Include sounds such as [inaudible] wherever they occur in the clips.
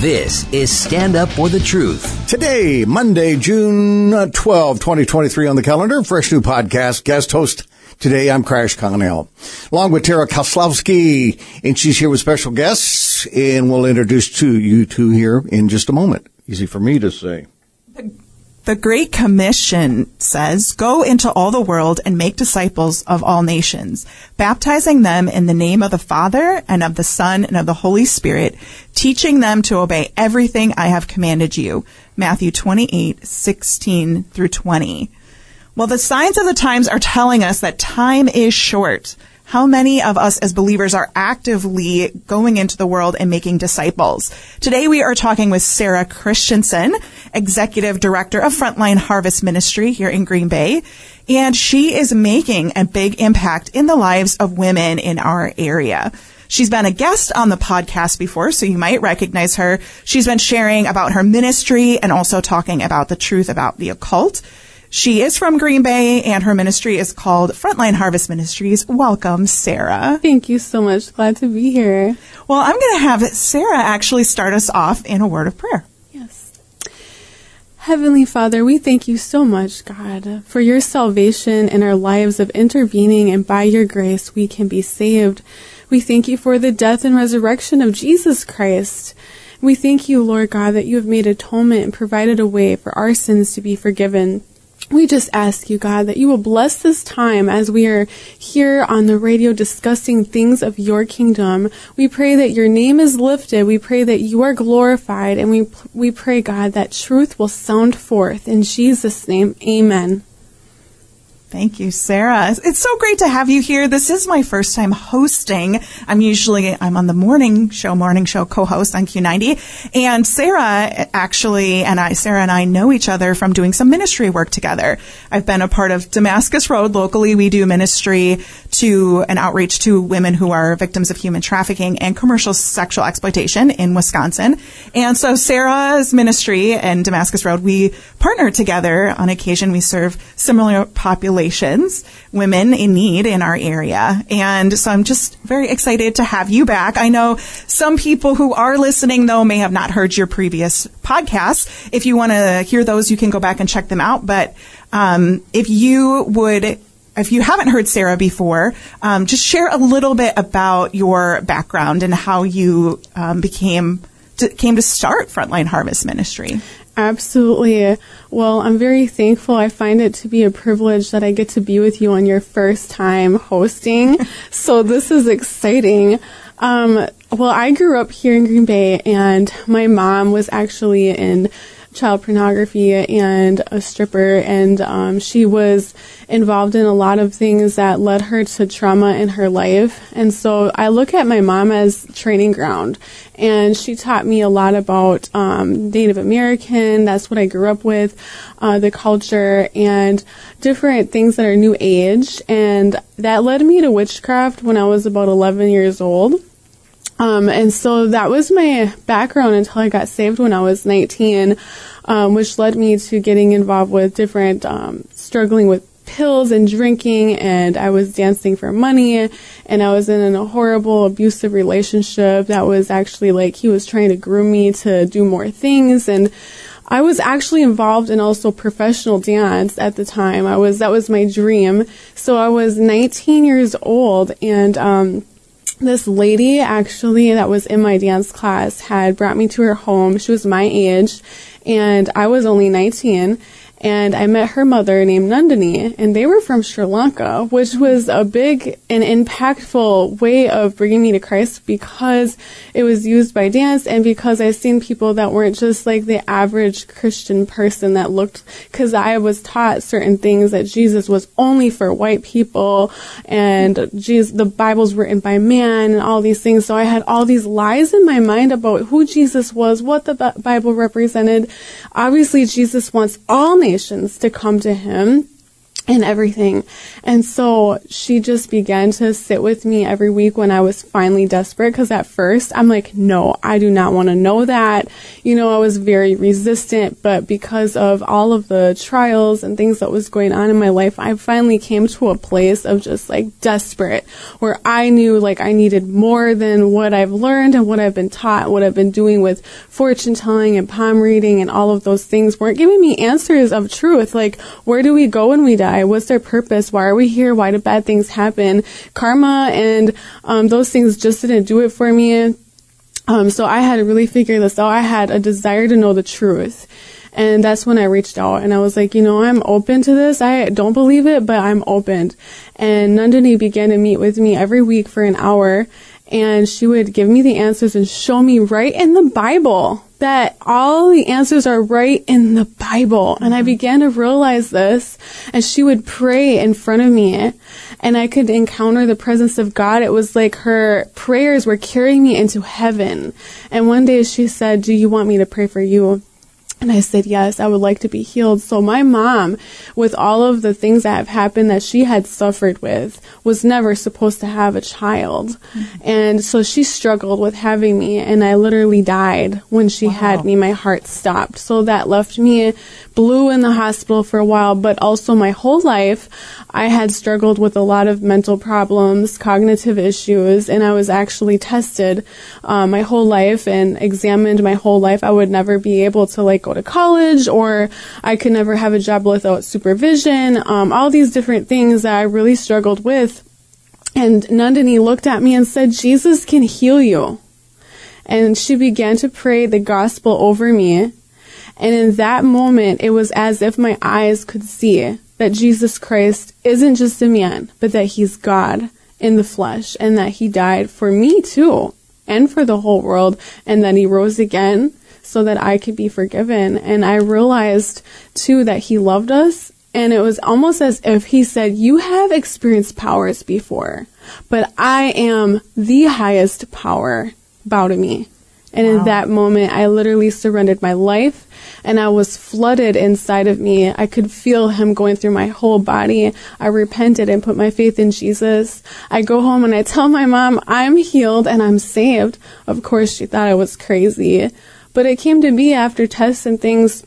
This is Stand Up for the Truth. Today, Monday, June uh, 12, 2023 on the calendar, fresh new podcast, guest host. Today, I'm Crash Connell, along with Tara Koslowski, and she's here with special guests, and we'll introduce to you two here in just a moment. Easy for me to say. The Great Commission says, Go into all the world and make disciples of all nations, baptizing them in the name of the Father and of the Son and of the Holy Spirit, teaching them to obey everything I have commanded you. Matthew 28, 16 through 20. Well, the signs of the times are telling us that time is short. How many of us as believers are actively going into the world and making disciples? Today we are talking with Sarah Christensen, Executive Director of Frontline Harvest Ministry here in Green Bay. And she is making a big impact in the lives of women in our area. She's been a guest on the podcast before, so you might recognize her. She's been sharing about her ministry and also talking about the truth about the occult. She is from Green Bay and her ministry is called Frontline Harvest Ministries. Welcome, Sarah. Thank you so much. Glad to be here. Well, I'm going to have Sarah actually start us off in a word of prayer. Yes. Heavenly Father, we thank you so much, God, for your salvation in our lives of intervening, and by your grace we can be saved. We thank you for the death and resurrection of Jesus Christ. We thank you, Lord God, that you have made atonement and provided a way for our sins to be forgiven. We just ask you, God, that you will bless this time as we are here on the radio discussing things of your kingdom. We pray that your name is lifted. We pray that you are glorified. And we, we pray, God, that truth will sound forth. In Jesus' name, amen. Thank you, Sarah. It's so great to have you here. This is my first time hosting. I'm usually, I'm on the morning show, morning show co-host on Q90. And Sarah actually, and I, Sarah and I know each other from doing some ministry work together. I've been a part of Damascus Road. Locally, we do ministry to an outreach to women who are victims of human trafficking and commercial sexual exploitation in Wisconsin. And so Sarah's ministry and Damascus Road, we partner together on occasion. We serve similar populations women in need in our area. And so I'm just very excited to have you back. I know some people who are listening though may have not heard your previous podcasts. If you want to hear those, you can go back and check them out. But um, if you would if you haven't heard Sarah before, um, just share a little bit about your background and how you um, became to, came to start Frontline Harvest Ministry. Absolutely. Well, I'm very thankful. I find it to be a privilege that I get to be with you on your first time hosting. [laughs] so this is exciting. Um, well, I grew up here in Green Bay and my mom was actually in child pornography and a stripper, and um, she was involved in a lot of things that led her to trauma in her life. And so I look at my mom as training ground, and she taught me a lot about um, Native American. That's what I grew up with, uh, the culture, and different things that are new age. And that led me to witchcraft when I was about 11 years old. Um, and so that was my background until I got saved when I was 19, um, which led me to getting involved with different, um, struggling with pills and drinking, and I was dancing for money, and I was in a horrible abusive relationship that was actually like he was trying to groom me to do more things, and I was actually involved in also professional dance at the time. I was that was my dream. So I was 19 years old, and um, this lady actually that was in my dance class had brought me to her home. She was my age and I was only 19 and I met her mother named Nandini, and they were from Sri Lanka, which was a big and impactful way of bringing me to Christ because it was used by dance and because I've seen people that weren't just like the average Christian person that looked, because I was taught certain things that Jesus was only for white people and Jesus, the Bible's written by man and all these things. So I had all these lies in my mind about who Jesus was, what the Bible represented. Obviously, Jesus wants all to come to him and everything. And so she just began to sit with me every week when I was finally desperate. Cause at first I'm like, no, I do not want to know that. You know, I was very resistant, but because of all of the trials and things that was going on in my life, I finally came to a place of just like desperate where I knew like I needed more than what I've learned and what I've been taught, what I've been doing with fortune telling and palm reading and all of those things weren't giving me answers of truth. Like, where do we go when we die? What's their purpose? Why are we here? Why do bad things happen? Karma and um, those things just didn't do it for me. Um, so I had to really figure this out. I had a desire to know the truth. And that's when I reached out and I was like, you know, I'm open to this. I don't believe it, but I'm open. And Nandini began to meet with me every week for an hour and she would give me the answers and show me right in the Bible that all the answers are right in the Bible. And I mm-hmm. began to realize this and she would pray in front of me and I could encounter the presence of God. It was like her prayers were carrying me into heaven. And one day she said, do you want me to pray for you? And I said, yes, I would like to be healed. So my mom, with all of the things that have happened that she had suffered with, was never supposed to have a child. Mm-hmm. And so she struggled with having me and I literally died when she wow. had me. My heart stopped. So that left me blue in the hospital for a while, but also my whole life, I had struggled with a lot of mental problems, cognitive issues, and I was actually tested uh, my whole life and examined my whole life. I would never be able to like go to college or I could never have a job without supervision, um, all these different things that I really struggled with. And Nandini looked at me and said, Jesus can heal you. And she began to pray the gospel over me. And in that moment, it was as if my eyes could see that Jesus Christ isn't just a man, but that he's God in the flesh and that he died for me too and for the whole world and then he rose again so that I could be forgiven. And I realized too that he loved us. And it was almost as if he said, you have experienced powers before, but I am the highest power. Bow to me. And wow. in that moment, I literally surrendered my life and I was flooded inside of me. I could feel him going through my whole body. I repented and put my faith in Jesus. I go home and I tell my mom I'm healed and I'm saved. Of course, she thought I was crazy. But it came to be after tests and things,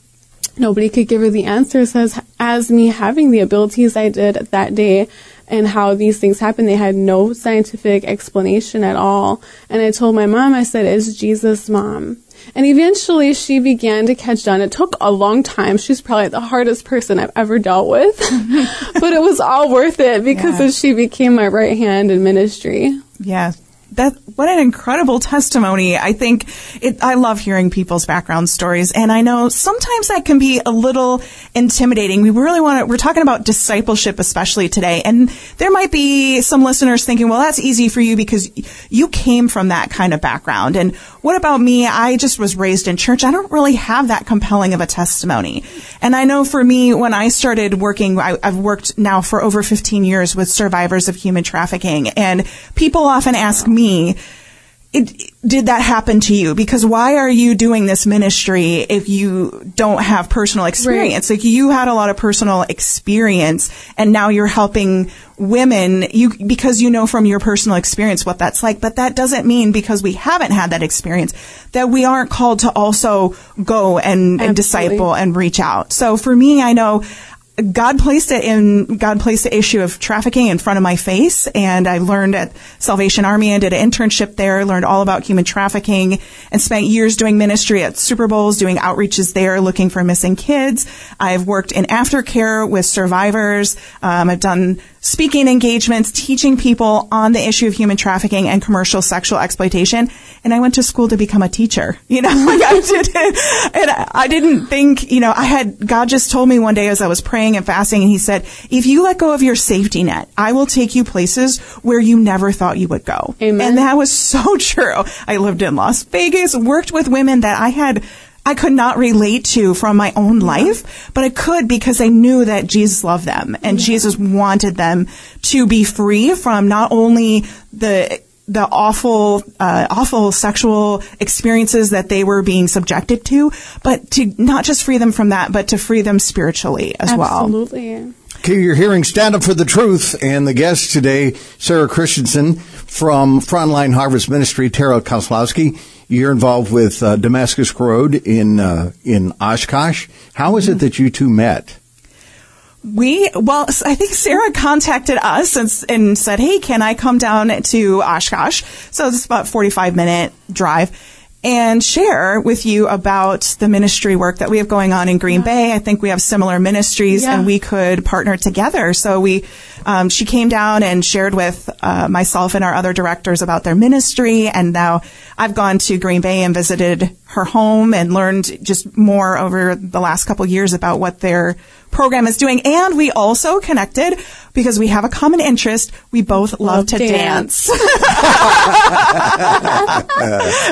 nobody could give her the answers as, as me having the abilities I did that day and how these things happen. They had no scientific explanation at all. And I told my mom, I said, is Jesus mom? And eventually she began to catch on. It took a long time. She's probably the hardest person I've ever dealt with. [laughs] but it was all worth it because yeah. she became my right hand in ministry. Yeah that what an incredible testimony. I think it, I love hearing people's background stories and I know sometimes that can be a little intimidating. We really want to, we're talking about discipleship especially today and there might be some listeners thinking, well, that's easy for you because you came from that kind of background. And what about me? I just was raised in church. I don't really have that compelling of a testimony. And I know for me, when I started working, I, I've worked now for over 15 years with survivors of human trafficking and people often ask me me, it, did that happen to you? Because why are you doing this ministry if you don't have personal experience? Right. Like you had a lot of personal experience and now you're helping women you, because you know from your personal experience what that's like. But that doesn't mean because we haven't had that experience that we aren't called to also go and, and disciple and reach out. So for me, I know God placed it in, God placed the issue of trafficking in front of my face. And I learned at Salvation Army and did an internship there, learned all about human trafficking and spent years doing ministry at Super Bowls, doing outreaches there, looking for missing kids. I've worked in aftercare with survivors. Um, I've done speaking engagements, teaching people on the issue of human trafficking and commercial sexual exploitation. And I went to school to become a teacher. [laughs] You know, like I didn't, and I didn't think, you know, I had, God just told me one day as I was praying and fasting and he said, if you let go of your safety net, I will take you places where you never thought you would go. Amen. And that was so [laughs] true. I lived in Las Vegas, worked with women that I had I could not relate to from my own life, but I could because I knew that Jesus loved them and Jesus wanted them to be free from not only the the awful, uh, awful sexual experiences that they were being subjected to, but to not just free them from that, but to free them spiritually as well. Absolutely. Okay, you're hearing Stand Up for the Truth, and the guest today, Sarah Christensen from Frontline Harvest Ministry, Tara Kozlowski. You're involved with uh, Damascus Road in uh, in Oshkosh. How is it that you two met? We, well, I think Sarah contacted us and, and said, Hey, can I come down to Oshkosh? So it's about 45 minute drive and share with you about the ministry work that we have going on in Green Bay. I think we have similar ministries Yeah. and we could partner together. So we, um, she came down and shared with uh, myself and our other directors about their ministry. And now I've gone to Green Bay and visited her home and learned just more over the last couple years about what their program is doing. And we also connected because we have a common interest. We both love, Love to dance. dance. [laughs]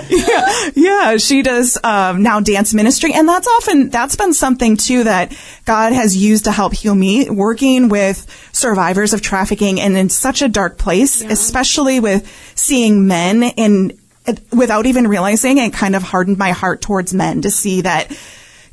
yeah, yeah, she does um, now dance ministry, and that's often that's been something too that God has used to help heal me, working with survivors of trafficking, and in such a dark place, especially with seeing men in without even realizing, it kind of hardened my heart towards men to see that.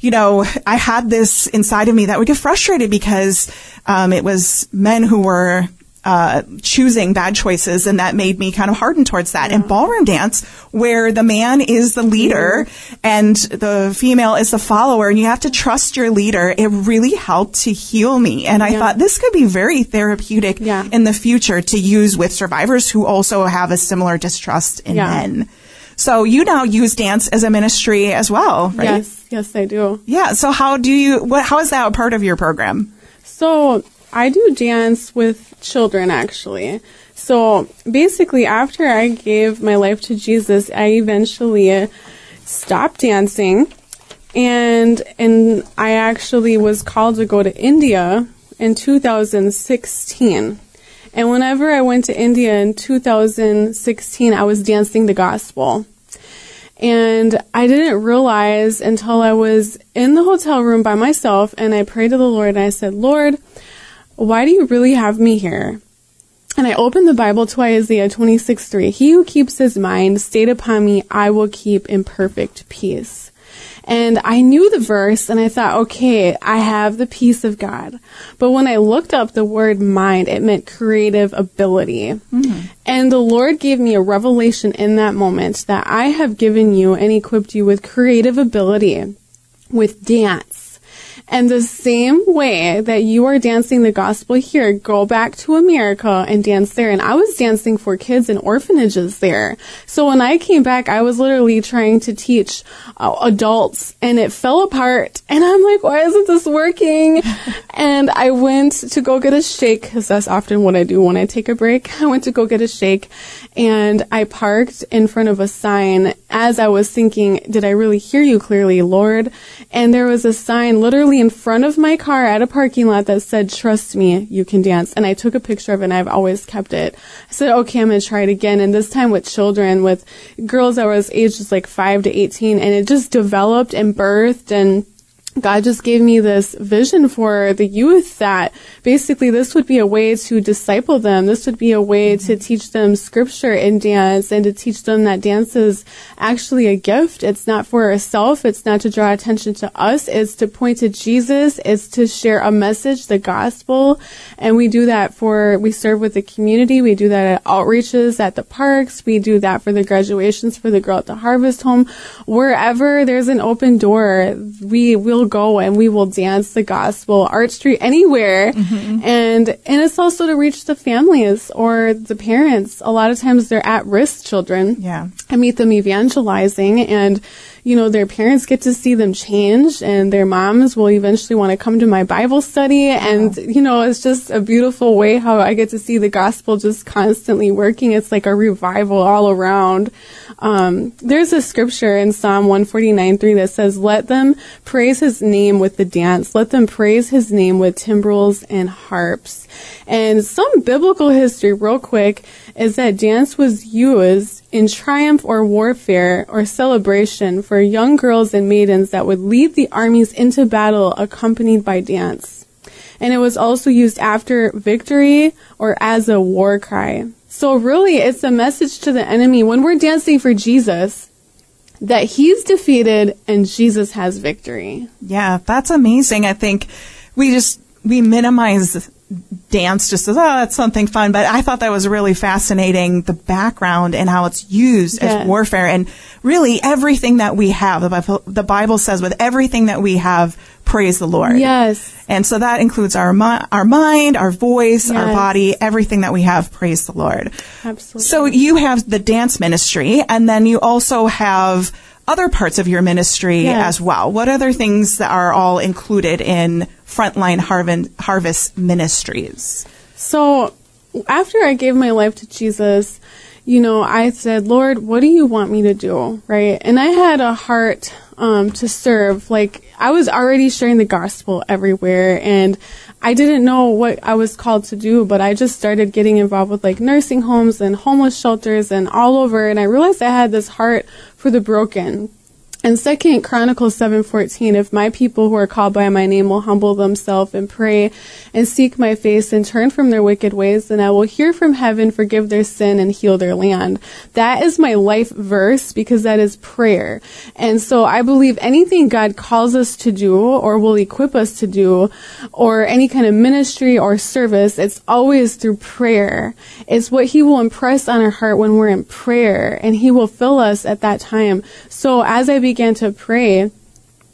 You know, I had this inside of me that would get frustrated because um, it was men who were uh, choosing bad choices, and that made me kind of harden towards that. And ballroom dance, where the man is the leader and the female is the follower, and you have to trust your leader, it really helped to heal me. And I Yeah. thought this could be very therapeutic Yeah. in the future to use with survivors who also have a similar distrust in Yeah. men. So you now use dance as a ministry as well, right? Yes, yes, I do. Yeah. So how do you? What? How is that a part of your program? So I do dance with children actually. So basically, after I gave my life to Jesus, I eventually stopped dancing, and and I actually was called to go to India in 2016. And whenever I went to India in 2016, I was dancing the gospel. And I didn't realize until I was in the hotel room by myself and I prayed to the Lord and I said, Lord, why do you really have me here? And I opened the Bible to Isaiah 26 3. He who keeps his mind stayed upon me, I will keep in perfect peace. And I knew the verse and I thought, okay, I have the peace of God. But when I looked up the word mind, it meant creative ability. Mm-hmm. And the Lord gave me a revelation in that moment that I have given you and equipped you with creative ability with dance. And the same way that you are dancing the gospel here, go back to America and dance there. And I was dancing for kids in orphanages there. So when I came back, I was literally trying to teach uh, adults and it fell apart. And I'm like, why isn't this working? [laughs] and I went to go get a shake because that's often what I do when I take a break. [laughs] I went to go get a shake and I parked in front of a sign as I was thinking, did I really hear you clearly, Lord? And there was a sign literally in front of my car at a parking lot that said, trust me, you can dance. And I took a picture of it and I've always kept it. I said, okay, I'm going to try it again. And this time with children, with girls that was ages like 5 to 18. And it just developed and birthed and God just gave me this vision for the youth that basically this would be a way to disciple them. This would be a way to mm-hmm. teach them scripture in dance and to teach them that dance is actually a gift. It's not for ourselves. It's not to draw attention to us. It's to point to Jesus. It's to share a message, the gospel. And we do that for, we serve with the community. We do that at outreaches at the parks. We do that for the graduations for the girl at the harvest home. Wherever there's an open door, we will go and we will dance the gospel, Art Street, anywhere. Mm-hmm. And, and it's also to reach the families or the parents. A lot of times they're at risk children. Yeah. I meet them evangelizing and, you know, their parents get to see them change and their moms will eventually want to come to my Bible study. And, you know, it's just a beautiful way how I get to see the gospel just constantly working. It's like a revival all around. Um, there's a scripture in Psalm 149 3 that says, Let them praise his name with the dance. Let them praise his name with timbrels and harps. And some biblical history, real quick, is that dance was used in triumph or warfare or celebration for young girls and maidens that would lead the armies into battle accompanied by dance. And it was also used after victory or as a war cry. So really, it's a message to the enemy when we're dancing for Jesus that he's defeated and Jesus has victory. Yeah, that's amazing. I think we just we minimize dance just as oh that's something fun but i thought that was really fascinating the background and how it's used Yeah. as warfare and really everything that we have the bible, the bible says with everything that we have praise the lord Yes. and so that includes our mi- our mind our voice our body everything that we have praise the lord Absolutely. so you have the dance ministry and then you also have other parts of your ministry Yes. as well. What other things that are all included in Frontline Harvest Ministries? So after I gave my life to Jesus, you know, I said, Lord, what do you want me to do? Right. And I had a heart um, to serve. Like, I was already sharing the gospel everywhere and I didn't know what I was called to do, but I just started getting involved with like nursing homes and homeless shelters and all over. And I realized I had this heart for the broken. And second Chronicles 7:14 if my people who are called by my name will humble themselves and pray and seek my face and turn from their wicked ways then I will hear from heaven forgive their sin and heal their land. That is my life verse because that is prayer. And so I believe anything God calls us to do or will equip us to do or any kind of ministry or service it's always through prayer. It's what he will impress on our heart when we're in prayer and he will fill us at that time. So as I began to pray,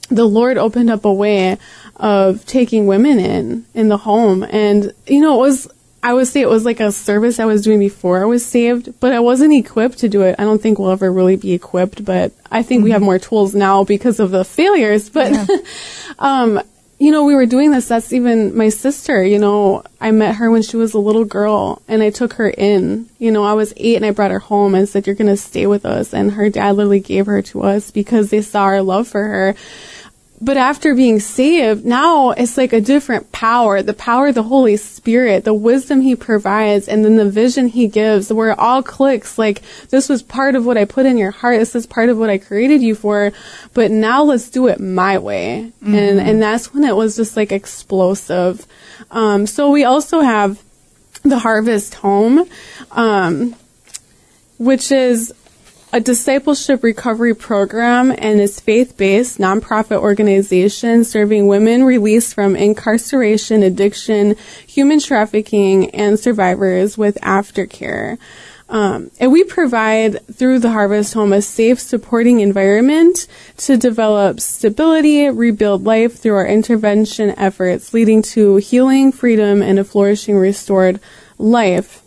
the Lord opened up a way of taking women in in the home. And, you know, it was, I would say it was like a service I was doing before I was saved, but I wasn't equipped to do it. I don't think we'll ever really be equipped, but I think we have more tools now because of the failures. But, [laughs] um, you know, we were doing this. That's even my sister. You know, I met her when she was a little girl and I took her in. You know, I was eight and I brought her home and said, You're going to stay with us. And her dad literally gave her to us because they saw our love for her. But after being saved, now it's like a different power, the power of the Holy Spirit, the wisdom He provides, and then the vision He gives, where it all clicks. Like, this was part of what I put in your heart. This is part of what I created you for. But now let's do it my way. And, and that's when it was just like explosive. Um, so we also have the Harvest Home, um, which is a discipleship recovery program and is faith-based nonprofit organization serving women released from incarceration, addiction, human trafficking, and survivors with aftercare. Um, and we provide through the Harvest Home a safe, supporting environment to develop stability, rebuild life through our intervention efforts, leading to healing, freedom, and a flourishing, restored life.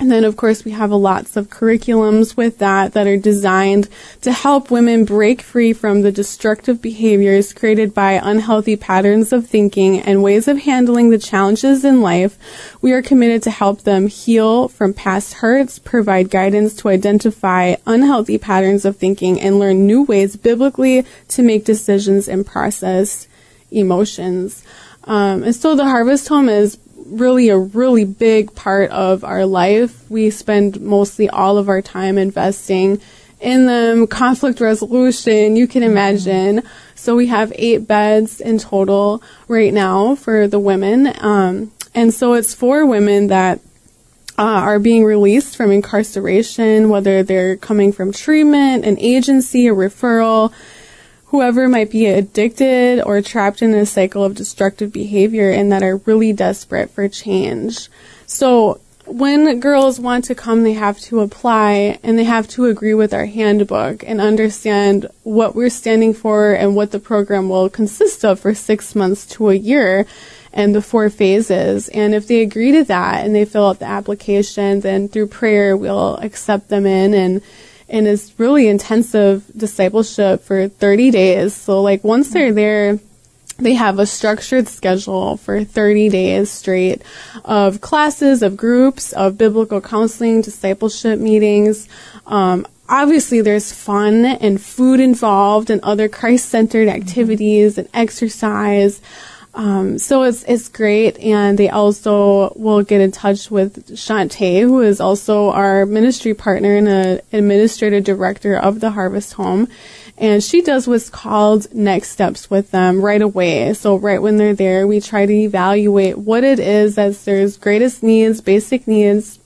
And then, of course, we have lots of curriculums with that that are designed to help women break free from the destructive behaviors created by unhealthy patterns of thinking and ways of handling the challenges in life. We are committed to help them heal from past hurts, provide guidance to identify unhealthy patterns of thinking, and learn new ways biblically to make decisions and process emotions. Um, and so the Harvest Home is really a really big part of our life. We spend mostly all of our time investing in them, conflict resolution, you can imagine. So we have eight beds in total right now for the women. Um, and so it's for women that uh, are being released from incarceration, whether they're coming from treatment, an agency, a referral, whoever might be addicted or trapped in a cycle of destructive behavior and that are really desperate for change. So when girls want to come, they have to apply and they have to agree with our handbook and understand what we're standing for and what the program will consist of for six months to a year and the four phases. And if they agree to that and they fill out the application, then through prayer, we'll accept them in and and it's really intensive discipleship for 30 days. So like once they're there, they have a structured schedule for 30 days straight of classes, of groups, of biblical counseling, discipleship meetings. Um, obviously, there's fun and food involved and other Christ centered activities and exercise. Um, so it's it's great, and they also will get in touch with Shantae, who is also our ministry partner and an administrative director of the Harvest Home, and she does what's called next steps with them right away. So right when they're there, we try to evaluate what it is as there's greatest needs, basic needs,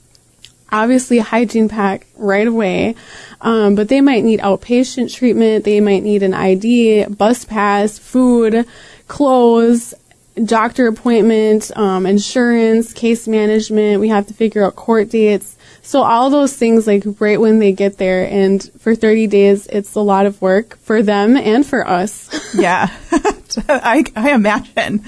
obviously a hygiene pack right away. Um, but they might need outpatient treatment. They might need an ID, bus pass, food, clothes, doctor appointment, um, insurance, case management. We have to figure out court dates. So all those things, like right when they get there, and for 30 days, it's a lot of work for them and for us. [laughs] Yeah, [laughs] I, I imagine.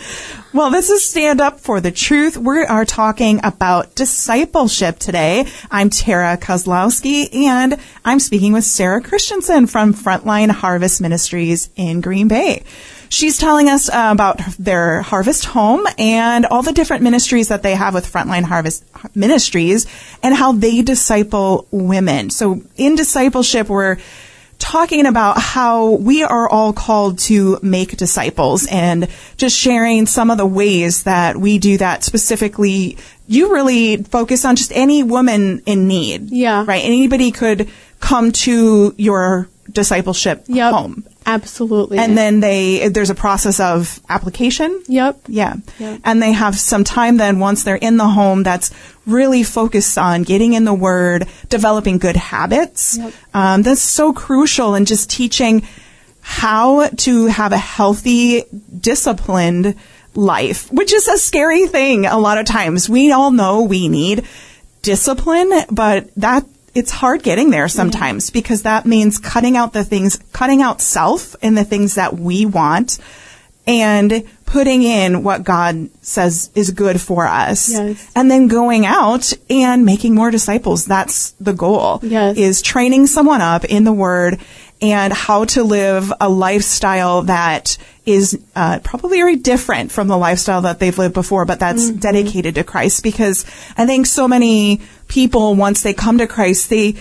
Well, this is Stand Up for the Truth. We are talking about discipleship today. I'm Tara Kozlowski, and I'm speaking with Sarah Christensen from Frontline Harvest Ministries in Green Bay. She's telling us uh, about their harvest home and all the different ministries that they have with Frontline Harvest Ministries and how they disciple women. So in discipleship, we're talking about how we are all called to make disciples and just sharing some of the ways that we do that specifically. You really focus on just any woman in need. Yeah. Right? Anybody could come to your discipleship Yep. home. Absolutely. And then they, there's a process of application. Yep. Yeah. Yep. And they have some time then once they're in the home that's really focused on getting in the word, developing good habits. Yep. Um, that's so crucial in just teaching how to have a healthy, disciplined life, which is a scary thing a lot of times. We all know we need discipline, but that it's hard getting there sometimes because that means cutting out the things, cutting out self and the things that we want and putting in what God says is good for us. Yes. And then going out and making more disciples. That's the goal. Yes. Is training someone up in the word and how to live a lifestyle that is uh, probably very different from the lifestyle that they've lived before, but that's Mm-hmm. dedicated to Christ. Because I think so many people, once they come to Christ, they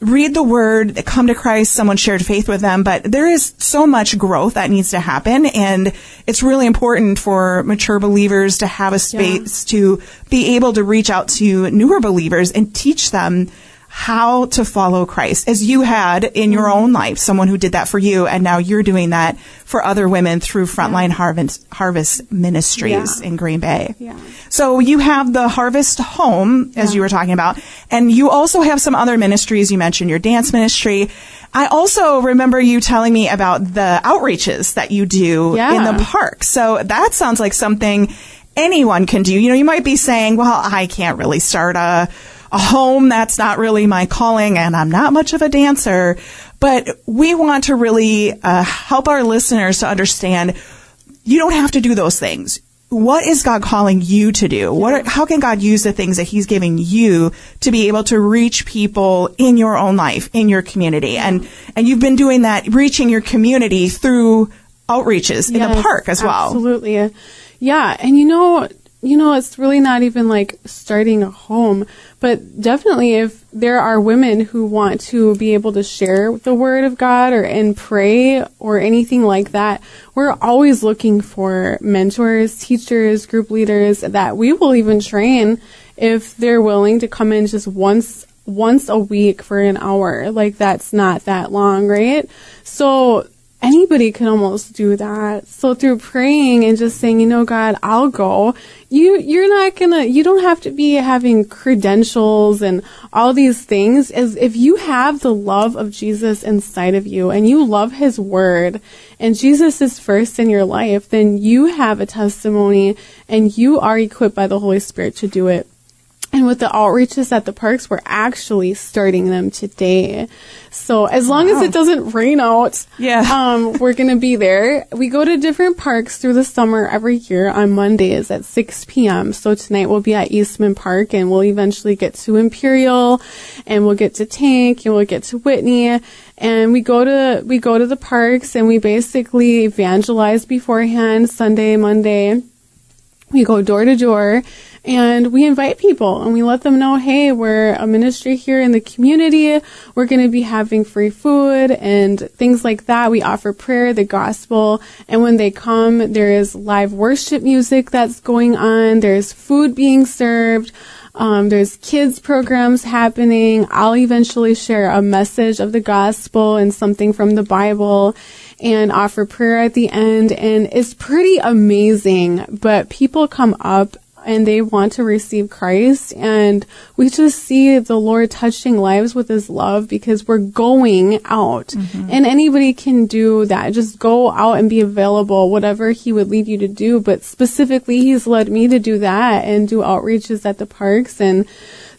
read the word, they come to Christ, someone shared faith with them, but there is so much growth that needs to happen. And it's really important for mature believers to have a space to be able to reach out to newer believers and teach them how to follow Christ as you had in your Mm-hmm. own life, someone who did that for you. And now you're doing that for other women through Frontline Harvest, Harvest Ministries Yeah. in Green Bay. Yeah. So you have the Harvest Home, as Yeah. you were talking about, and you also have some other ministries. You mentioned your dance ministry. I also remember you telling me about the outreaches that you do Yeah. in the park. So that sounds like something anyone can do. You know, you might be saying, well, I can't really start a, a home. That's not really my calling and I'm not much of a dancer. But we want to really uh, help our listeners to understand you don't have to do those things. What is God calling you to do? What are, how can God use the things that he's giving you to be able to reach people in your own life, in your community? And, and you've been doing that, reaching your community through outreaches in the park as well. Absolutely. Yeah. And you know, you know, it's really not even like starting a home, but definitely if there are women who want to be able to share the word of God or and pray or anything like that, we're always looking for mentors, teachers, group leaders that we will even train if they're willing to come in just once once a week for an hour. Like that's not that long, right? So anybody can almost do that. So through praying and just saying, you know, God, I'll go. You you're not gonna you don't have to be having credentials and all these things. As if you have the love of Jesus inside of you and you love his word and Jesus is first in your life, then you have a testimony and you are equipped by the Holy Spirit to do it. And with the outreaches at the parks, we're actually starting them today. So as long as it doesn't rain out, Yeah. um, [laughs] we're gonna be there. We go to different parks through the summer every year on Mondays at 6 p.m. So tonight we'll be at Eastman Park and we'll eventually get to Imperial and we'll get to Tank and we'll get to Whitney and we go to, we go to the parks and we basically evangelize beforehand Sunday, Monday we go door to door and we invite people and we let them know, hey, we're a ministry here in the community. We're going to be having free food and things like that. We offer prayer, the gospel. And when they come, there is live worship music that's going on. There's food being served. Um, there's kids programs happening. I'll eventually share a message of the gospel and something from the Bible and offer prayer at the end. And it's pretty amazing, but people come up and they want to receive Christ. And we just see the Lord touching lives with his love because we're going out mm-hmm. and anybody can do that. Just go out and be available, whatever he would lead you to do. But specifically, he's led me to do that and do outreaches at the parks. And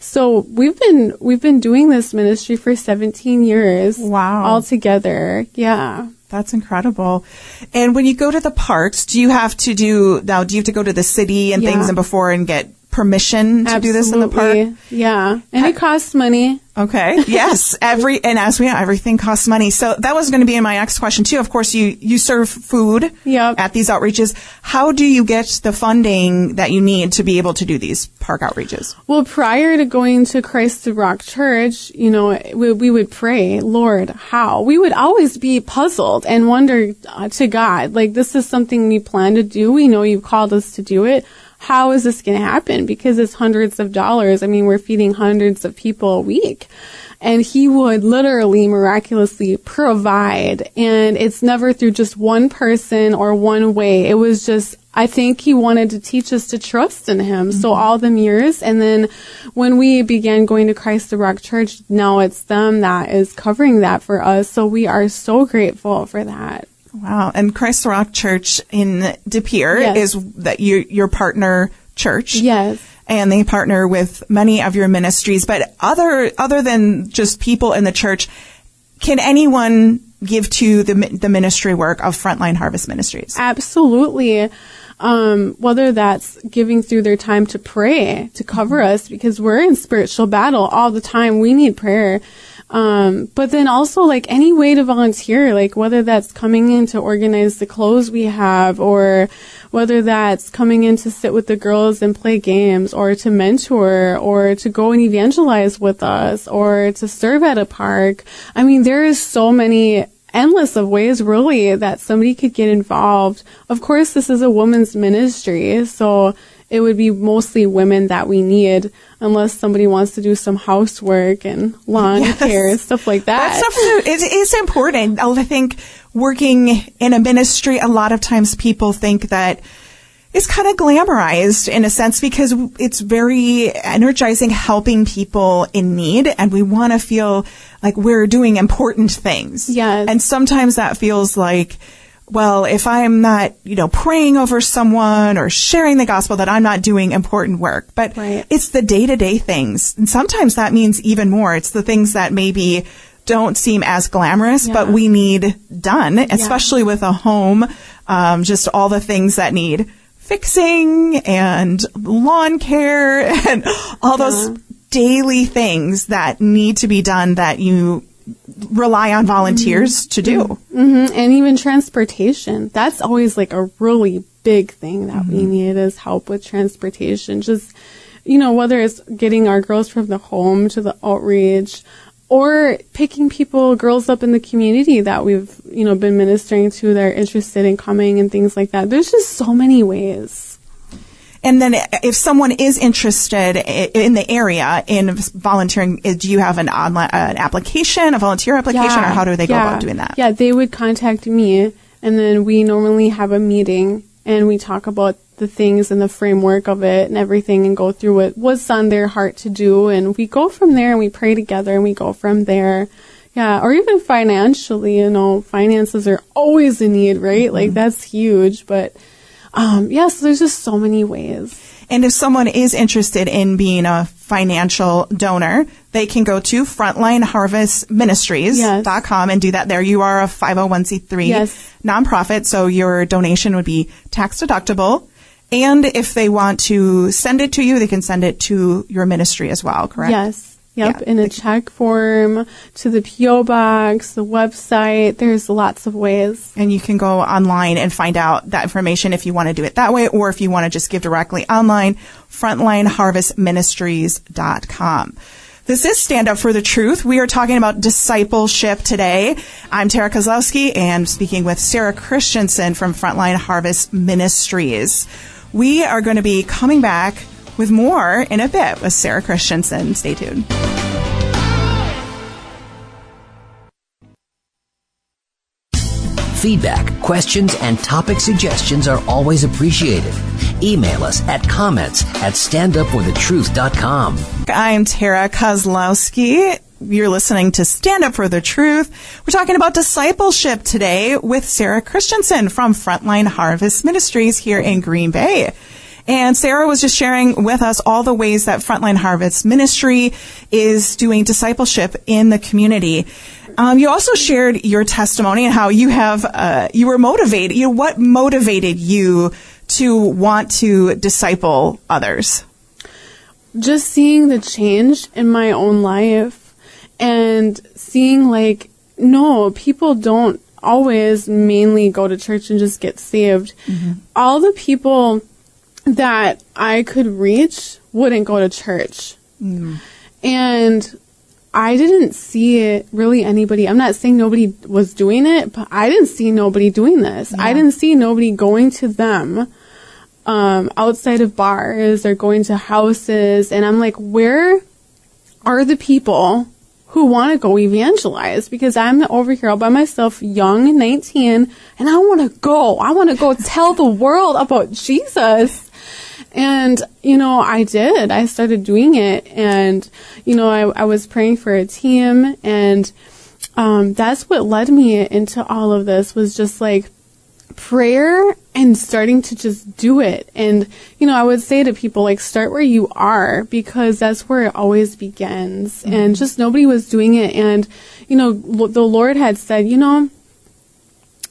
so we've been, we've been doing this ministry for 17 years. Wow. All together. Yeah. That's incredible. And when you go to the parks, do you have to do now? Do you have to go to the city and Yeah. things and before and get permission to do this in the park? Yeah. And it costs money. Okay. Yes. Every and as we know, everything costs money. So that was going to be in my next question too. Of course, you you serve food Yep. at these outreaches. How do you get the funding that you need to be able to do these park outreaches? Well, prior to going to Christ the Rock Church, you know, we, we would pray, Lord, how? We would always be puzzled and wonder uh, to God, like, this is something we plan to do. We know you've called us to do it. How is this going to happen? Because it's hundreds of dollars. I mean, we're feeding hundreds of people a week. And he would literally miraculously provide. And it's never through just one person or one way. It was just, I think he wanted to teach us to trust in him. So mm-hmm. all them years. And then when we began going to Christ the Rock Church, now it's them that is covering that for us. So we are so grateful for that. Wow. And Christ the Rock Church in De Pere Yes. is that you your partner church. Yes. And they partner with many of your ministries. But other other than just people in the church, can anyone give to the the ministry work of Frontline Harvest Ministries? Absolutely. Um, whether that's giving through their time to pray, to cover us, because we're in spiritual battle all the time. We need prayer. Um, but then also like any way to volunteer, like whether that's coming in to organize the clothes we have or whether that's coming in to sit with the girls and play games or to mentor or to go and evangelize with us or to serve at a park. I mean, there is so many endless of ways really that somebody could get involved. Of course, this is a woman's ministry, so it would be mostly women that we need unless somebody wants to do some housework and lawn Yes. care and stuff like that. That stuff is, is important. I think working in a ministry, a lot of times people think that it's kind of glamorized in a sense because it's very energizing helping people in need and we want to feel like we're doing important things. Yes. And sometimes that feels like, well, if I'm not, you know, praying over someone or sharing the gospel that I'm not doing important work. But Right. it's the day to day things. And sometimes that means even more. It's the things that maybe don't seem as glamorous, but we need done, especially with a home, um, just all the things that need fixing and lawn care [laughs] and all those daily things that need to be done that you rely on volunteers to do. hmm And even transportation. That's always like a really big thing that we need is help with transportation. Just, you know, whether it's getting our girls from the home to the outreach or picking people, girls up in the community that we've, you know, been ministering to that are interested in coming and things like that. There's just so many ways. And then if someone is interested in the area in volunteering, do you have an online, an application, a volunteer application, or how do they go yeah. about doing that? Yeah, they would contact me, and then we normally have a meeting and we talk about the things and the framework of it and everything and go through what what's on their heart to do. And we go from there and we pray together and we go from there. Yeah, or even financially, you know, finances are always a need, right? Like Mm-hmm. that's huge. But um, yes, yeah, so there's just so many ways. And if someone is interested in being a financial donor, they can go to frontlineharvestministries.com and do that there. You are a 501c3 Yes. nonprofit, so your donation would be tax deductible. And if they want to send it to you, they can send it to your ministry as well, correct? Yes. Yep. Yeah. In a check form, to the P.O. box, the website. There's lots of ways. And you can go online and find out that information if you want to do it that way, or if you want to just give directly online, frontlineharvestministries.com. This is Stand Up for the Truth. We are talking about discipleship today. I'm Tara Kozlowski and speaking with Sarah Christensen from Frontline Harvest Ministries. We are going to be coming back with more in a bit with Sarah Christensen. Stay tuned. Feedback, questions, and topic suggestions are always appreciated. email us at comments at standupforthetruth.com. I'm Tara Kozlowski. You're listening to Stand Up for the Truth. We're talking about discipleship today with Sarah Christensen from Frontline Harvest Ministries here in Green Bay. And Sarah was just sharing with us all the ways that Frontline Harvest Ministry is doing discipleship in the community. Um, you also shared your testimony and how you have uh, you were motivated. You know, what motivated you to want to disciple others? Just seeing the change in my own life and seeing like no, people don't always mainly go to church and just get saved. All the people that I could reach wouldn't go to church. And I didn't see it really anybody. I'm not saying nobody was doing it, but I didn't see nobody doing this. I didn't see nobody going to them um, outside of bars or going to houses. And I'm like, where are the people who want to go evangelize? Because I'm over here all by myself, young, 19, and I want to go. I want to go tell the world about Jesus. And, you know, I did. I started doing it. And, you know, I, I was praying for a team. And um, that's what led me into all of this was just like prayer and starting to just do it. And, you know, I would say to people, like, start where you are because that's where it always begins. And just nobody was doing it. And, you know, the Lord had said, you know,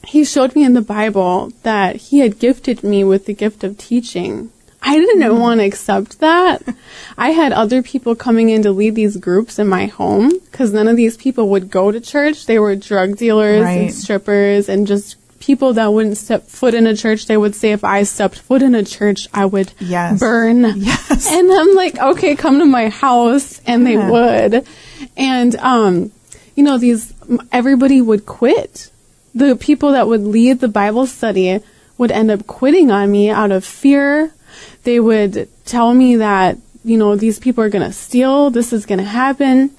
he showed me in the Bible that he had gifted me with the gift of teaching. I didn't want to accept that. I had other people coming in to lead these groups in my home because none of these people would go to church. They were drug dealers Right. and strippers and just people that wouldn't step foot in a church. They would say if I stepped foot in a church, I would Yes. burn. Yes. And I'm like, okay, come to my house. And they Yeah. would. And, um, you know, these, everybody would quit. The people that would lead the Bible study would end up quitting on me out of fear. They would tell me that, you know, these people are going to steal. This is going to happen.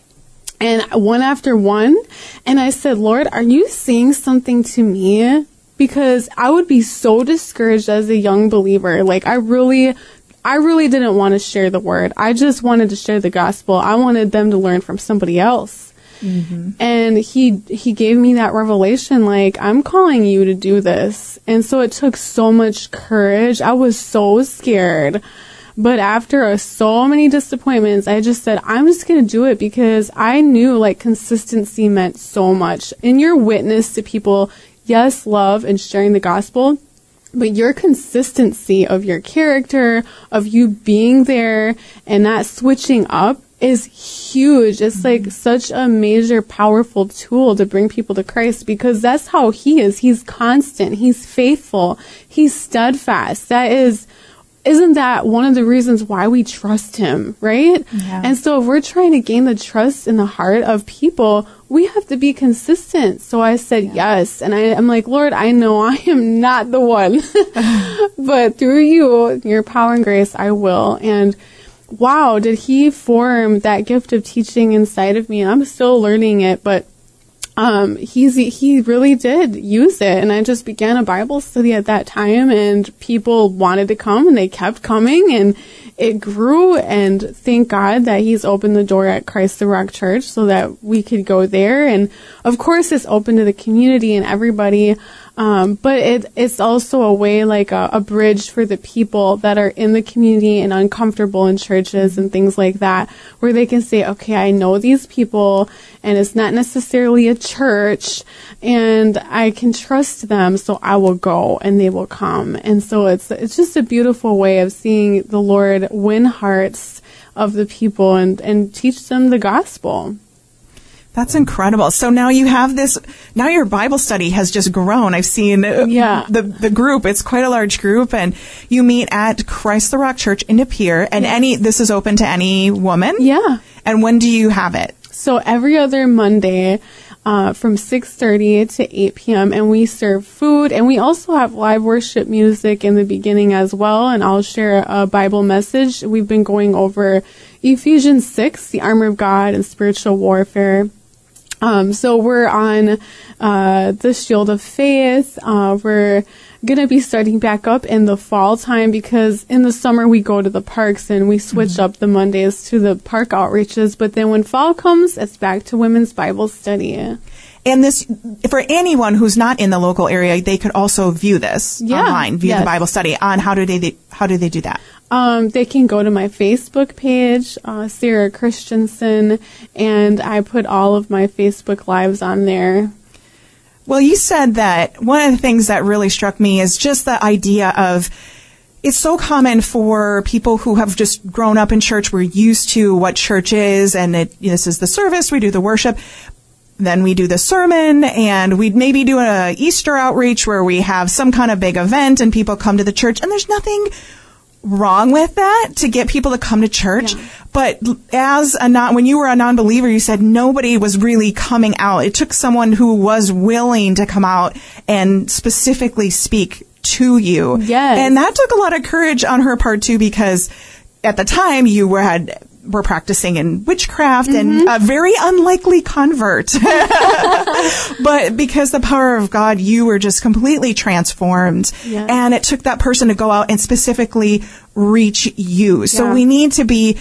And one after one. And I said, Lord, are you saying something to me? Because I would be so discouraged as a young believer. Like, I really, I really didn't want to share the word. I just wanted to share the gospel. I wanted them to learn from somebody else. And he he gave me that revelation like I'm calling you to do this. And so it took so much courage. I was so scared. But after uh, so many disappointments, I just said, I'm just going to do it because I knew like consistency meant so much. In your witness to people, yes, love and sharing the gospel, but your consistency of your character, of you being there and not switching up is huge. It's like mm-hmm. such a major, powerful tool to bring people to Christ because that's how He is. He's constant. He's faithful. He's steadfast. That is, isn't that one of the reasons why we trust Him, right? Yeah. And so if we're trying to gain the trust in the heart of people, we have to be consistent. So I said yes. And I, am like, Lord, I know [laughs] I am not the one, [laughs] but through you, your power and grace, I will. And wow, did he form that gift of teaching inside of me? I'm still learning it, but um, he's he really did use it, and I just began a Bible study at that time, and people wanted to come, and they kept coming, and it grew. And thank God that He's opened the door at Christ the Rock Church so that we could go there, and of course it's open to the community and everybody. Um, but it, it's also a way, like a, a bridge for the people that are in the community and uncomfortable in churches and things like that, where they can say, okay, I know these people and it's not necessarily a church and I can trust them, so I will go and they will come. And so it's, it's just a beautiful way of seeing the Lord win hearts of the people and, and teach them the gospel. That's incredible. So now you have this, now your Bible study has just grown. I've seen Yeah. the, the group. It's quite a large group and you meet at Christ the Rock Church in De Pere and any, this is open to any woman? Yeah. And when do you have it? So every other Monday, uh, from 6.30 to 8 p.m. and we serve food and we also have live worship music in the beginning as well and I'll share a Bible message. We've been going over Ephesians 6, the armor of God and spiritual warfare. Um, so we're on uh, the Shield of Faith. Uh, we're going to be starting back up in the fall time because in the summer we go to the parks and we switch Mm-hmm. up the Mondays to the park outreaches. But then when fall comes, it's back to women's Bible study. And this, for anyone who's not in the local area, they could also view this Yeah, online, view yes. the Bible study. On how do they how do they do that? Um, they can go to my Facebook page, uh, Sarah Christensen, and I put all of my Facebook lives on there. Well, you said that one of the things that really struck me is just the idea of it's so common for people who have just grown up in church. We're used to what church is, and it, this is the service. We do the worship. Then we do the sermon, and we'd maybe do a Easter outreach where we have some kind of big event, and people come to the church. And there's nothing wrong with that to get people to come to church. Yeah. But as a non, when you were a non-believer, you said nobody was really coming out. It took someone who was willing to come out and specifically speak to you. Yes. And that took a lot of courage on her part too, because at the time you were had were practicing in witchcraft Mm-hmm. and a very unlikely convert. [laughs] but because the power of God, you were just completely transformed. Yes. And it took that person to go out and specifically reach you. So Yeah. we need to be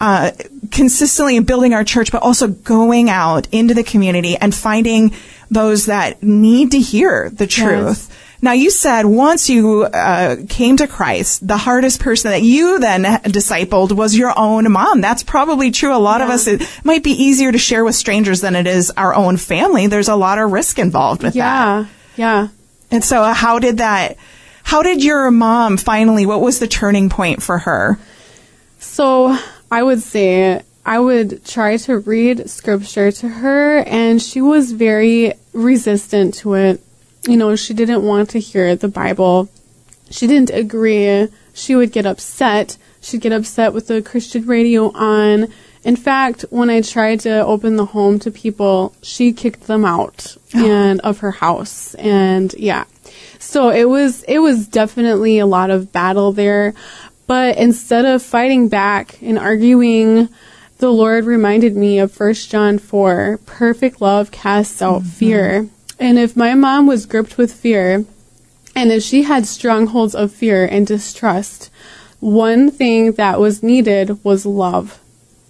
uh, consistently building our church, but also going out into the community and finding those that need to hear the truth. Now, you said once you uh, came to Christ, the hardest person that you then discipled was your own mom. That's probably true. A lot of us, it might be easier to share with strangers than it is our own family. There's a lot of risk involved with that. Yeah, yeah. And so, uh, how did that? How did your mom finally? What was the turning point for her? So I would say I would try to read scripture to her, and she was very resistant to it. You know, she didn't want to hear the Bible. She didn't agree. She would get upset. She'd get upset with the Christian radio on. In fact, when I tried to open the home to people, she kicked them out oh. and of her house. And yeah. So it was it was definitely a lot of battle there. But instead of fighting back and arguing, the Lord reminded me of 1 John 4, perfect love casts out mm-hmm. fear. And if my mom was gripped with fear, and if she had strongholds of fear and distrust, one thing that was needed was love.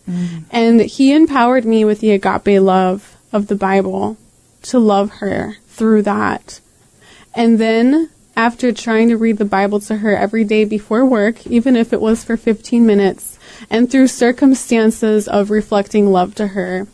Mm. And he empowered me with the agape love of the Bible to love her through that. And then, after trying to read the Bible to her every day before work, even if it was for 15 minutes, and through circumstances of reflecting love to her,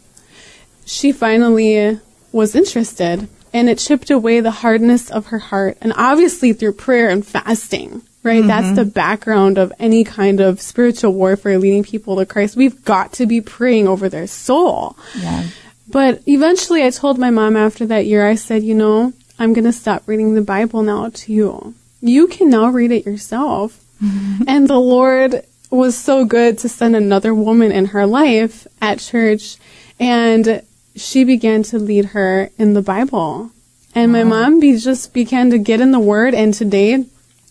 she finally was interested. And it chipped away the hardness of her heart. And obviously, through prayer and fasting, right? Mm-hmm. That's the background of any kind of spiritual warfare leading people to Christ. We've got to be praying over their soul. Yeah. But eventually I told my mom after that year, I said, you know, I'm going to stop reading the Bible now to you. You can now read it yourself. Mm-hmm. and the Lord was so good to send another woman in her life at church and she began to lead her in the Bible. And my mom be, just began to get in the word and today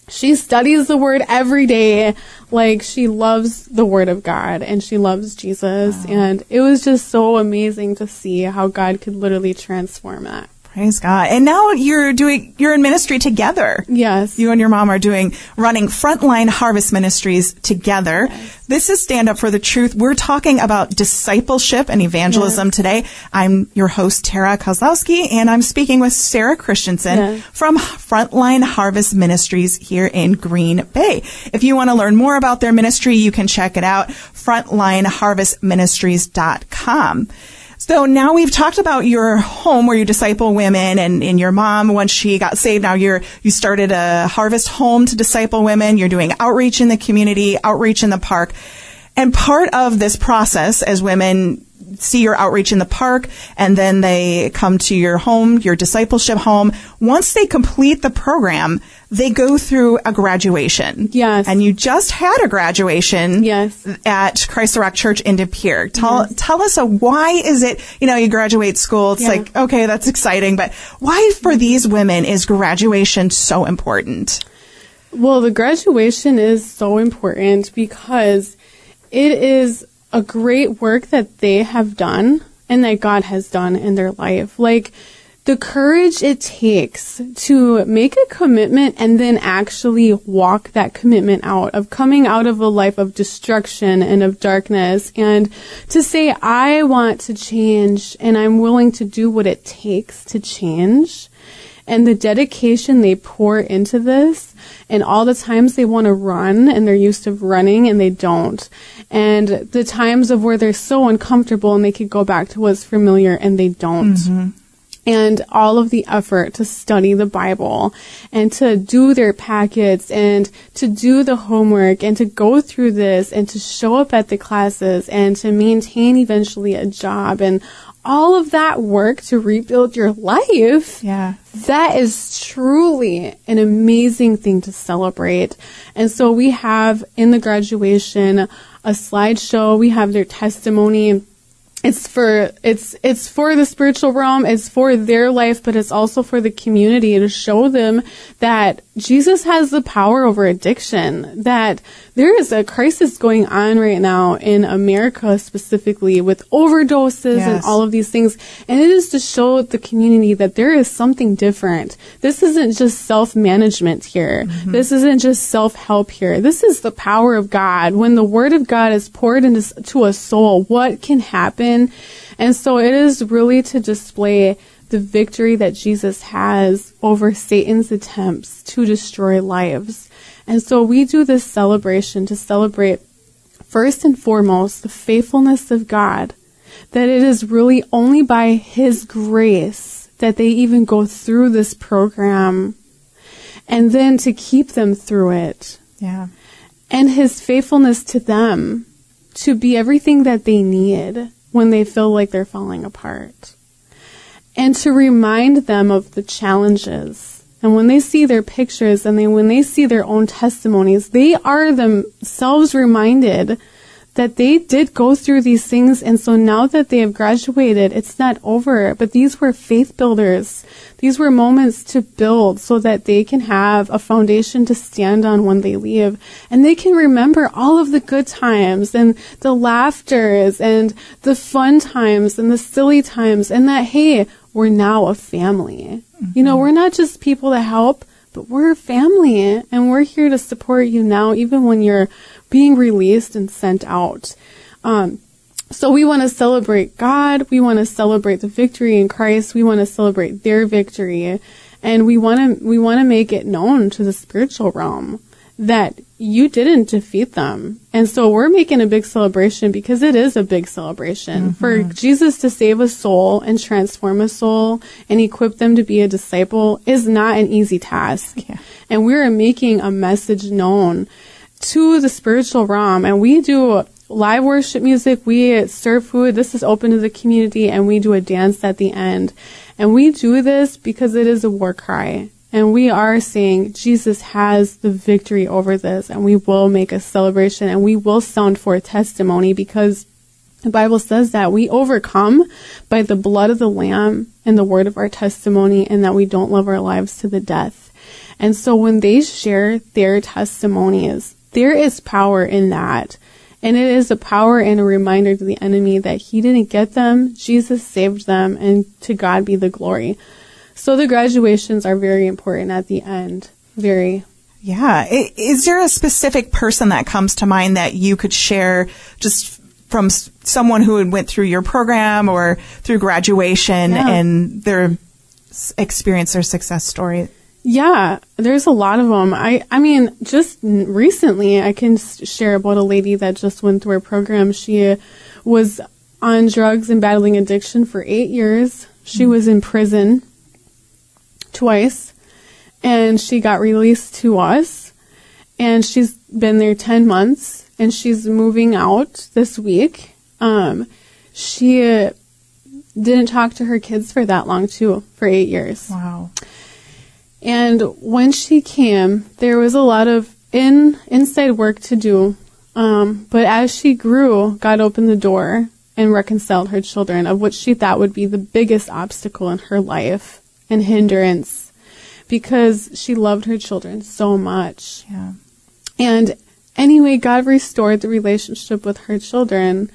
she studies the word every day. Like she loves the word of god and she loves jesus. And it was just so amazing to see how god could literally transform that Praise God. And now you're doing, you're in ministry together. yes You and your mom are doing, running Frontline Harvest Ministries together. This is Stand Up for the Truth. We're talking about discipleship and evangelism today. I'm your host, Tara Kozlowski, and I'm speaking with Sarah Christensen Yes. from Frontline Harvest Ministries here in Green Bay. If you want to learn more about their ministry, you can check it out, frontlineharvestministries.com. So now we've talked about your home where you disciple women and, and your mom once she got saved. Now you're, you started a harvest home to disciple women. You're doing outreach in the community, outreach in the park. And part of this process as women see your outreach in the park and then they come to your home, your discipleship home. Once they complete the program, they go through a graduation. Yes. And you just had a graduation Yes. at Christ the Rock Church in De Pere. Tell, tell us a, why is it, you know, you graduate school, it's Yeah. like, okay, that's exciting, but why for these women is graduation so important? Well, the graduation is so important because it is a great work that they have done and that God has done in their life. Like the courage it takes to make a commitment and then actually walk that commitment out of coming out of a life of destruction and of darkness and to say, I want to change and I'm willing to do what it takes to change. And the dedication they pour into this and all the times they want to run and they're used to running and they don't. And the times of where they're so uncomfortable and they could go back to what's familiar and they don't mm-hmm. And all of the effort to study the Bible and to do their packets and to do the homework and to go through this and to show up at the classes and to maintain eventually a job and all of that work to rebuild your life. Yeah. That is truly an amazing thing to celebrate. And so we have in the graduation a slideshow. We have their testimony it's for it's it's for the spiritual realm it's for their life but it's also for the community to show them that jesus has the power over addiction that there is a crisis going on right now in america specifically with overdoses and all of these things. And it is to show the community that there is something different. This isn't just self-management here. Mm-hmm. This isn't just self-help here. This is the power of god. When the word of god is poured into to a soul what can happen? And so it is really to display the victory that jesus has over satan's attempts to destroy lives. And so we do this celebration to celebrate first and foremost the faithfulness of god that it is really only by His grace that they even go through this program and then to keep them through it. Yeah. and His faithfulness to them to be everything that they need when they feel like they're falling apart and to remind them of the challenges. And when they see their pictures and they, when they see their own testimonies, they are themselves reminded that they did go through these things. And so now that they have graduated, it's not over, but these were faith builders. These were moments to build so that they can have a foundation to stand on when they leave. And they can remember all of the good times and the laughters and the fun times and the silly times and that, hey, we're now a family. You know, we're not just people to help, but we're a family and we're here to support you now, even when you're being released and sent out. Um, so we want to celebrate God. We want to celebrate the victory in Christ. We want to celebrate their victory. And we want to, we want to make it known to the spiritual realm that you didn't defeat them. And so we're making a big celebration because it is a big celebration mm-hmm. for Jesus to save a soul and transform a soul and equip them to be a disciple is not an easy task. Yeah. And we're making a message known to the spiritual realm and we do live worship music, we serve food, this is open to the community and we do a dance at the end. And we do this because it is a war cry. And we are saying Jesus has the victory over this and we will make a celebration and we will sound for a testimony because the Bible says that we overcome by the blood of the Lamb and the word of our testimony and that we don't love our lives to the death. And so when they share their testimonies, there is power in that. And it is a power and a reminder to the enemy that he didn't get them, Jesus saved them, and to God be the glory. So the graduations are very important at the end. Very. Yeah. Is there a specific person that comes to mind that you could share just from someone who had went through your program or through graduation Yeah. and their experience or success story? Yeah, there's a lot of them. I, I mean, just recently, I can share about a lady that just went through a program. She uh, was on drugs and battling addiction for eight years. She mm. was in prison twice, and she got released to us. And she's been there 10 months, and she's moving out this week. Um, she uh, didn't talk to her kids for that long, too, for eight years. Wow. And when she came, there was a lot of in inside work to do. Um, but as she grew, God opened the door and reconciled her children, of what she thought would be the biggest obstacle in her life and hindrance, because she loved her children so much. Yeah. And anyway, God restored the relationship with her children.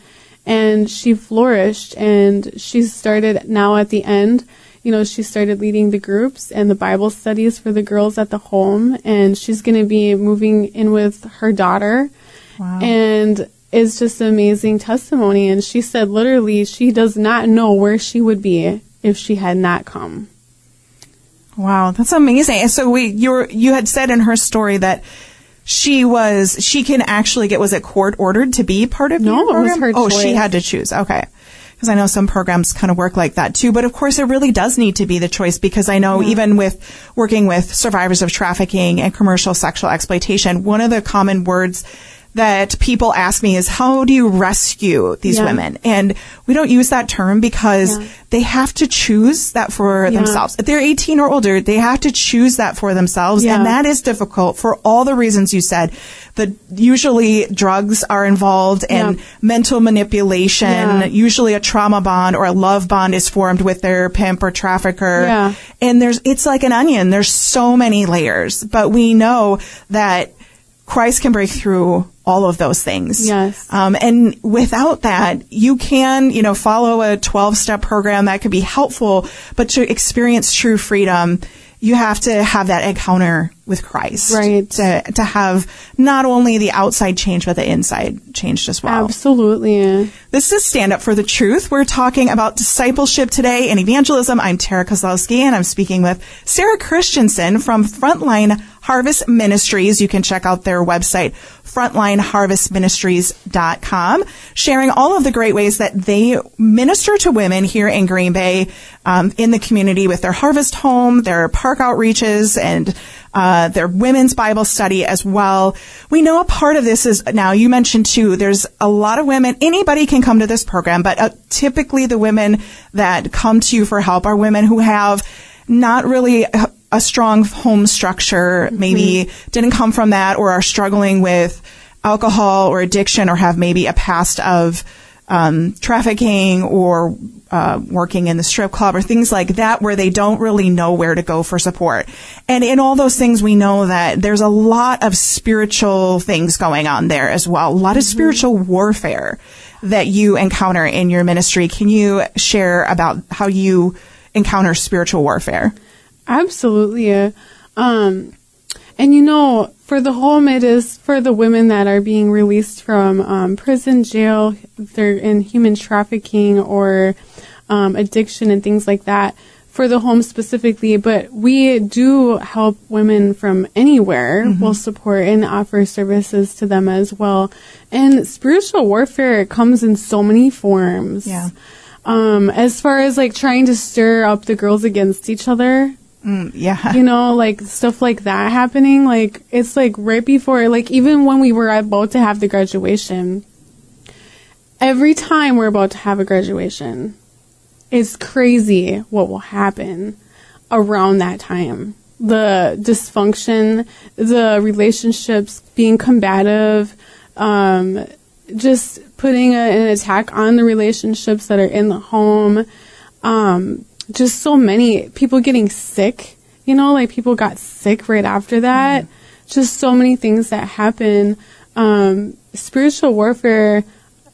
and she flourished and she started now at the end you know she started leading the groups and the bible studies for the girls at the home and she's going to be moving in with her daughter Wow. and it's just an amazing testimony and she said literally she does not know where she would be if she had not come Wow, that's amazing. And so we, you you had said in her story that she was, she can actually get, was it court ordered to be part of No, your it was program? Oh, she had to choose. Okay. Because I know some programs kind of work like that too. But of course, it really does need to be the choice because I know even with working with survivors of trafficking and commercial sexual exploitation, one of the common words that people ask me is, how do you rescue these Yeah. women? And we don't use that term because Yeah. they have to choose that for Yeah. themselves. If they're 18 or older, they have to choose that for themselves. And that is difficult for all the reasons you said. The usually drugs are involved and mental manipulation. Usually a trauma bond or a love bond is formed with their pimp or trafficker. And there's, it's like an onion. There's so many layers, but we know that Christ can break through all of those things. Yes. Um, and without that, you can, you know, follow a 12 step program that could be helpful, but to experience true freedom, you have to have that encounter with Christ. Right. To, to have not only the outside change, but the inside changed as well. absolutely This is Stand Up for the Truth. We're talking about discipleship today and evangelism. I'm Tara Kozlowski and I'm speaking with Sarah Christensen from Frontline Harvest Ministries. You can check out their website, frontlineharvestministries.com, sharing all of the great ways that they minister to women here in Green Bay, um, in the community with their harvest home, their park outreaches, and uh, their women's Bible study as well. We know a part of this is now you mentioned too. There's a lot of women. Anybody can come to this program, but uh, typically the women that come to you for help are women who have not really a, strong home structure. Maybe didn't come from that, or are struggling with alcohol or addiction, or have maybe a past of um, trafficking or uh, working in the strip club or things like that where they don't really know where to go for support. And in all those things, we know that there's a lot of spiritual things going on there as well, a lot of spiritual warfare that you encounter in your ministry. Can you share about how you encounter spiritual warfare? Absolutely. Um, and you know, for the home, it is for the women that are being released from um, prison, jail, they're in human trafficking or um, addiction and things like that. For the home specifically, but we do help women from anywhere. We'll support and offer services to them as well. And spiritual warfare comes in so many forms. Yeah. Um, as far as like trying to stir up the girls against each other, Mm, yeah. you know, like stuff like that happening. Like it's like right before, like even when we were about to have the graduation, every time we're about to have a graduation, it's crazy what will happen around that time. The dysfunction, the relationships being combative, um, just putting a, an attack on the relationships that are in the home. Um, just so many people getting sick, you know, like people got sick right after that. Just so many things that happen. Um, spiritual warfare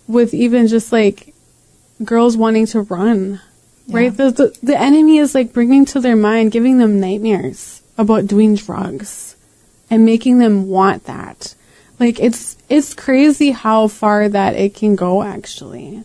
with even just like girls wanting to run, right? The, the, the enemy is like bringing to their mind, giving them nightmares about doing drugs and making them want that. Like it's, it's crazy how far that it can go actually.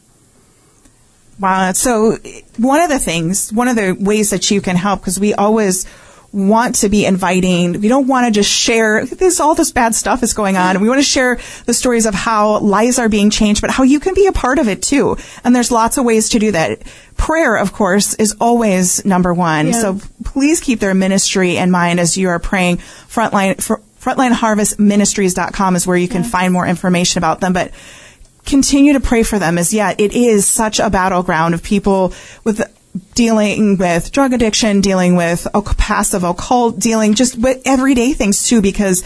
Wow. So one of the things, one of the ways that you can help, because we always want to be inviting. We don't want to just share this, all this bad stuff is going on. We want to share the stories of how lives are being changed, but how you can be a part of it too. And there's lots of ways to do that. Prayer, of course, is always number one. Yeah. So please keep their ministry in mind as you are praying. Frontline, fr- frontlineharvestministries.com is where you can find more information about them. But continue to pray for them as yet it is such a battleground of people with dealing with drug addiction, dealing with passive occult, dealing just with everyday things too, because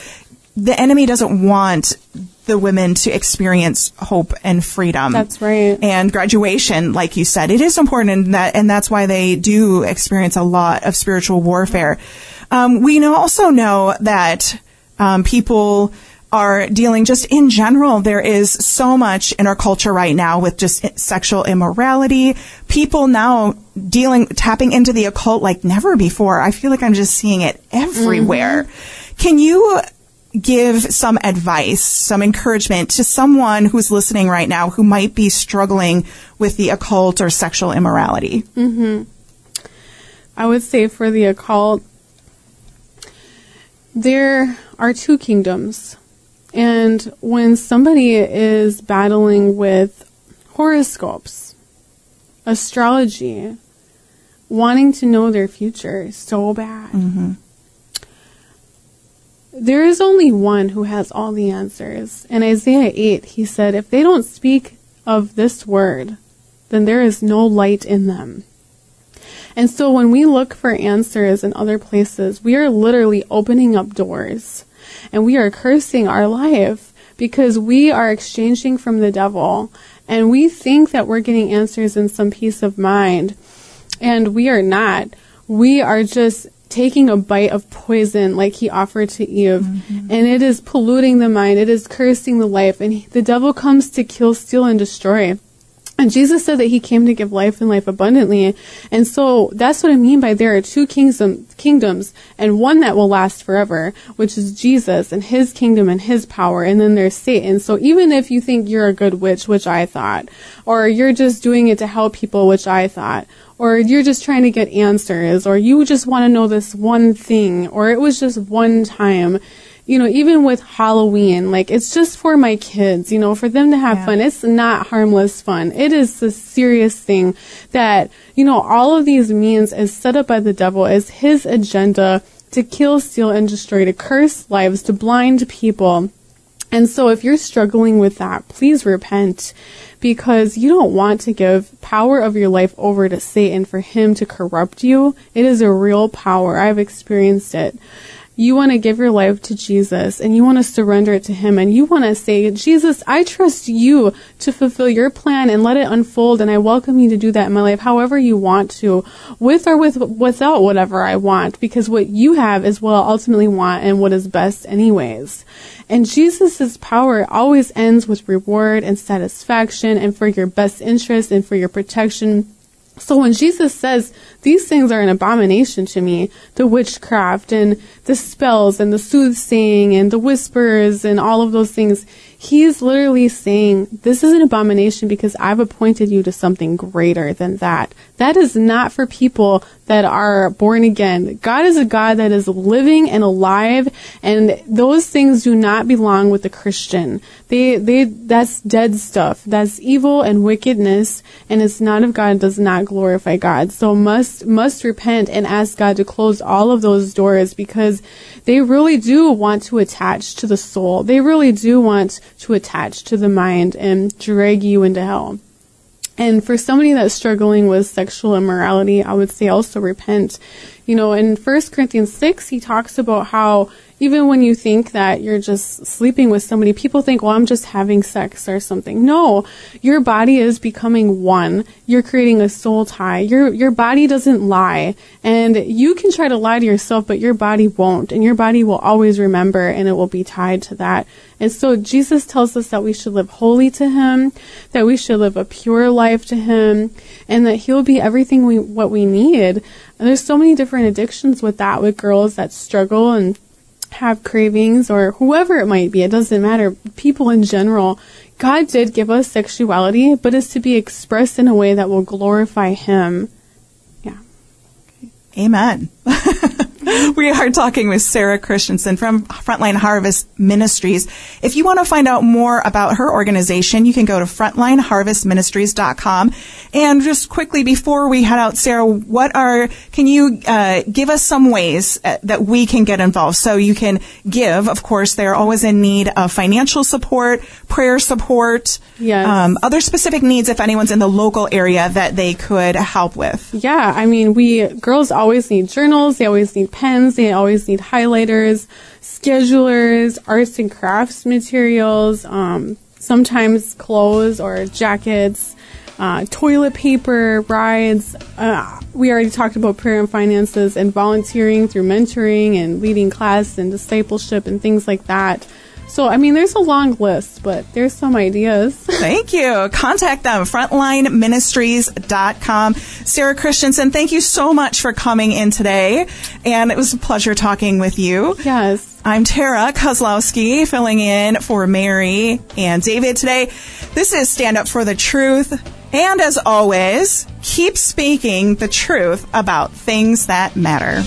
the enemy doesn't want the women to experience hope and freedom. That's right. And graduation, like you said, it is important, and that and that's why they do experience a lot of spiritual warfare. Um, we know, also know that um, people are dealing just in general. There is so much in our culture right now with just sexual immorality. People now dealing, tapping into the occult like never before. I feel like I'm just seeing it everywhere. Mm-hmm. Can you give some advice, some encouragement to someone who's listening right now who might be struggling with the occult or sexual immorality? Mm-hmm. I would say for the occult, there are two kingdoms. And when somebody is battling with horoscopes, astrology, wanting to know their future so bad, mm-hmm. there is only one who has all the answers. In Isaiah 8, he said, If they don't speak of this word, then there is no light in them. And so when we look for answers in other places, we are literally opening up doors and we are cursing our life because we are exchanging from the devil and we think that we're getting answers in some peace of mind and we are not. We are just taking a bite of poison like he offered to Eve mm-hmm. and it is polluting the mind. It is cursing the life and he- the devil comes to kill, steal and destroy. And Jesus said that he came to give life and life abundantly. And so that's what I mean by there are two kingdom, kingdoms and one that will last forever, which is Jesus and his kingdom and his power. And then there's Satan. So even if you think you're a good witch, which I thought, or you're just doing it to help people, which I thought, or you're just trying to get answers, or you just want to know this one thing, or it was just one time, you know, even with Halloween, like it's just for my kids, you know, for them to have Yeah. fun. It's not harmless fun. It is a serious thing that, you know, all of these means is set up by the devil as his agenda to kill, steal, and destroy, to curse lives, to blind people. And so if you're struggling with that, please repent because you don't want to give power of your life over to Satan for him to corrupt you. It is a real power. I've experienced it. You want to give your life to Jesus and you want to surrender it to him and you want to say, Jesus, I trust you to fulfill your plan and let it unfold and I welcome you to do that in my life however you want to, with or with without whatever I want because what you have is what I ultimately want and what is best anyways. And Jesus' power always ends with reward and satisfaction and for your best interest and for your protection. So when Jesus says these things are an abomination to me, the witchcraft and the spells and the soothsaying and the whispers and all of those things, he's literally saying this is an abomination because I've appointed you to something greater than that. That is not for people that are born again. God is a God that is living and alive and those things do not belong with the Christian. They, they, that's dead stuff. That's evil and wickedness and it's not of God, does not glorify God. So must, must repent and ask God to close all of those doors because they really do want to attach to the soul. They really do want to attach to the mind and drag you into hell. And for somebody that's struggling with sexual immorality, I would say also repent. You know, in 1 Corinthians 6, he talks about how even when you think that you're just sleeping with somebody, people think, well, I'm just having sex or something. No, your body is becoming one. You're creating a soul tie. Your, your body doesn't lie. And you can try to lie to yourself, but your body won't. And your body will always remember and it will be tied to that. And so Jesus tells us that we should live holy to Him, that we should live a pure life to Him, and that He'll be everything we, what we need. And there's so many different addictions with that, with girls that struggle and have cravings or whoever it might be. It doesn't matter. People in general. God did give us sexuality, but it's to be expressed in a way that will glorify Him. Yeah. Amen. [laughs] [laughs] we are talking with Sarah Christensen from Frontline Harvest Ministries. If you want to find out more about her organization, you can go to frontlineharvestministries.com. And just quickly before we head out, Sarah, what are, can you uh, give us some ways uh, that we can get involved? So you can give, of course, they're always in need of financial support, prayer support, Yes. um, other specific needs if anyone's in the local area that they could help with. Yeah, I mean, we girls always need journals, they always need pens, they always need highlighters, schedulers, arts and crafts materials, um, sometimes clothes or jackets, uh, toilet paper, rides. Uh, we already talked about prayer and finances and volunteering through mentoring and leading class and discipleship and things like that. So, I mean, there's a long list, but there's some ideas. [laughs] Thank you. Contact them, frontlineministries.com. Sarah Christensen, thank you so much for coming in today. And it was a pleasure talking with you. Yes. I'm Tara Kozlowski, filling in for Mary and David today. This is Stand Up for the Truth. And as always, keep speaking the truth about things that matter.